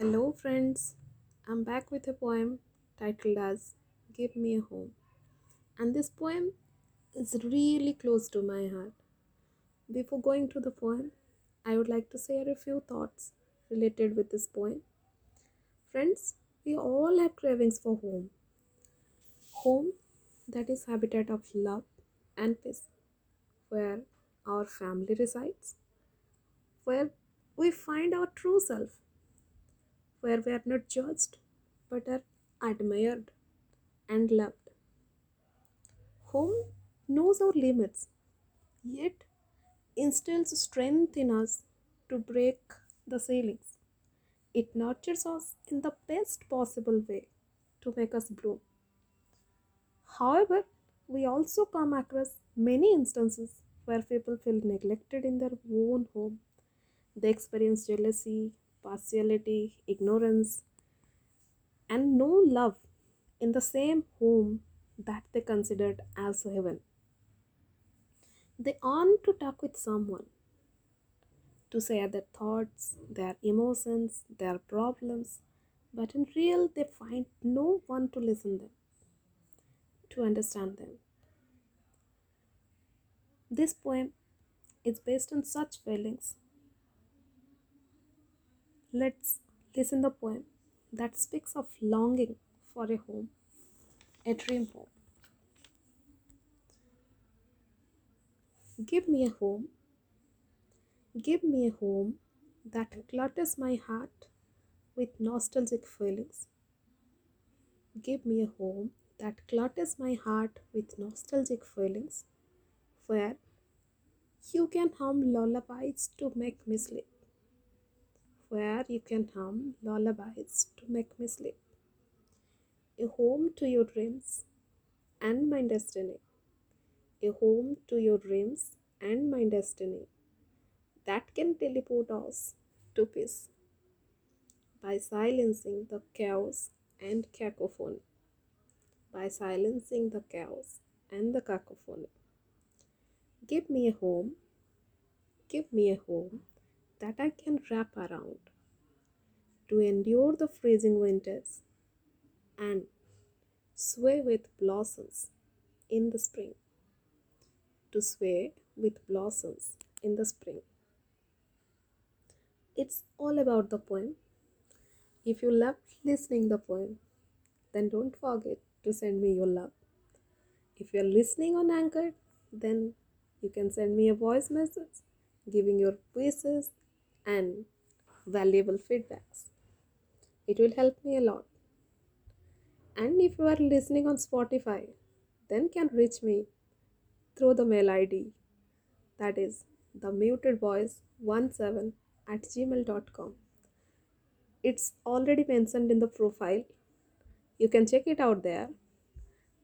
Hello, friends. I'm back with a poem titled as Give Me a Home. And this poem is really close to my heart. Before going to the poem, I would like to share a few thoughts related with this poem. Friends, we all have cravings for home. Home that is habitat of love and peace, where our family resides, where we find our true self where we are not judged but are admired and loved. Home knows our limits, yet instills strength in us to break the ceilings. It nurtures us in the best possible way to make us bloom. However, we also come across many instances where people feel neglected in their own home. They experience jealousy, partiality, ignorance, and no love in the same home that they considered as heaven. They want to talk with someone, to share their thoughts, their emotions, their problems, but in real they find no one to listen them, to understand them. This poem is based on such feelings Let's listen the poem that speaks of longing for a home, a dream home. Give me a home, give me a home that clutters my heart with nostalgic feelings. Give me a home that clutters my heart with nostalgic feelings, where you can hum lullabies to make me sleep where you can hum lullabies to make me sleep. A home to your dreams and my destiny. A home to your dreams and my destiny that can teleport us to peace by silencing the chaos and cacophony. By silencing the chaos and the cacophony. Give me a home. Give me a home that I can wrap around to endure the freezing winters and sway with blossoms in the spring. To sway with blossoms in the spring. It's all about the poem. If you loved listening the poem, then don't forget to send me your love. If you're listening on Anchor, then you can send me a voice message giving your wishes and valuable feedbacks. It will help me a lot. And if you are listening on Spotify, then can reach me through the mail ID that is the muted voice 17 at gmail.com. It's already mentioned in the profile. You can check it out there.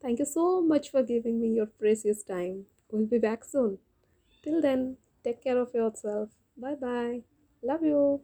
Thank you so much for giving me your precious time. We'll be back soon. Till then, take care of yourself. Bye bye. Love you.